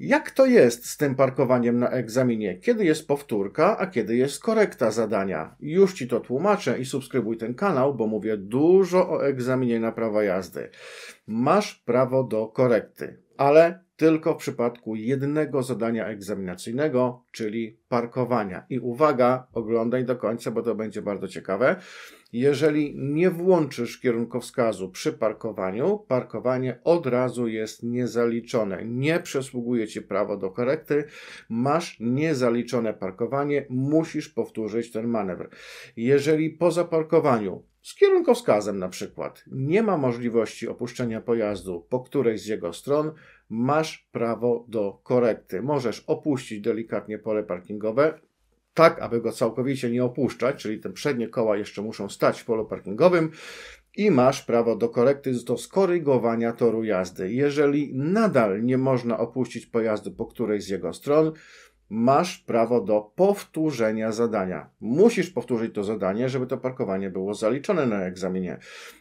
Jak to jest z tym parkowaniem na egzaminie? Kiedy jest powtórka, a kiedy jest korekta zadania? Już Ci to tłumaczę i subskrybuj ten kanał, bo mówię dużo o egzaminie na prawo jazdy. Masz prawo do korekty, ale tylko w przypadku jednego zadania egzaminacyjnego, czyli parkowania. I uwaga, oglądaj do końca, bo to będzie bardzo ciekawe. Jeżeli nie włączysz kierunkowskazu przy parkowaniu, parkowanie od razu jest niezaliczone. Nie przysługuje ci prawo do korekty, masz niezaliczone parkowanie, musisz powtórzyć ten manewr. Jeżeli po zaparkowaniu z kierunkowskazem na przykład nie ma możliwości opuszczenia pojazdu po którejś z jego stron, masz prawo do korekty. Możesz opuścić delikatnie pole parkingowe, tak aby go całkowicie nie opuszczać, czyli te przednie koła jeszcze muszą stać w polu parkingowym i masz prawo do korekty, do skorygowania toru jazdy. Jeżeli nadal nie można opuścić pojazdu po którejś z jego stron, masz prawo do powtórzenia zadania. Musisz powtórzyć to zadanie, żeby to parkowanie było zaliczone na egzaminie.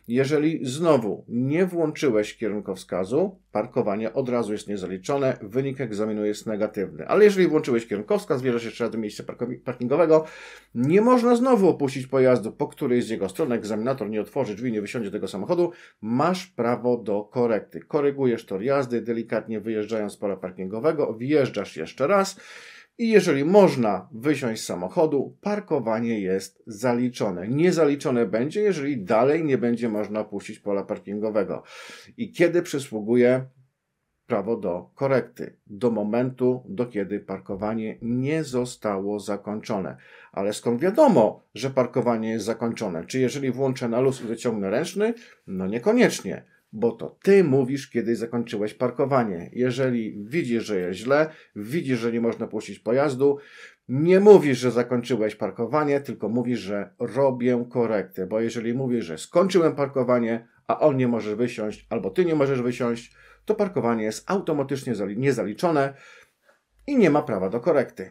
Jeżeli znowu nie włączyłeś kierunkowskazu, parkowanie od razu jest niezaliczone, wynik egzaminu jest negatywny. Ale jeżeli włączyłeś kierunkowskaz, bierzesz jeszcze do miejsca parkingowego, nie można znowu opuścić pojazdu, po której z jego strony egzaminator nie otworzy drzwi, nie wysiądzie tego samochodu, masz prawo do korekty. Korygujesz tor jazdy, delikatnie wyjeżdżając z pola parkingowego, wjeżdżasz jeszcze raz, i jeżeli można wysiąść z samochodu, parkowanie jest zaliczone. Niezaliczone będzie, jeżeli dalej nie będzie można opuścić pola parkingowego. I kiedy przysługuje prawo do korekty? Do momentu, do kiedy parkowanie nie zostało zakończone. Ale skąd wiadomo, że parkowanie jest zakończone? Czy jeżeli włączę na luz i wyciągnę ręczny? No niekoniecznie bo to ty mówisz, kiedy zakończyłeś parkowanie. Jeżeli widzisz, że jest źle, widzisz, że nie można puścić pojazdu, nie mówisz, że zakończyłeś parkowanie, tylko mówisz, że robię korektę, bo jeżeli mówisz, że skończyłem parkowanie, a on nie może wysiąść, albo ty nie możesz wysiąść, to parkowanie jest automatycznie niezaliczone i nie ma prawa do korekty.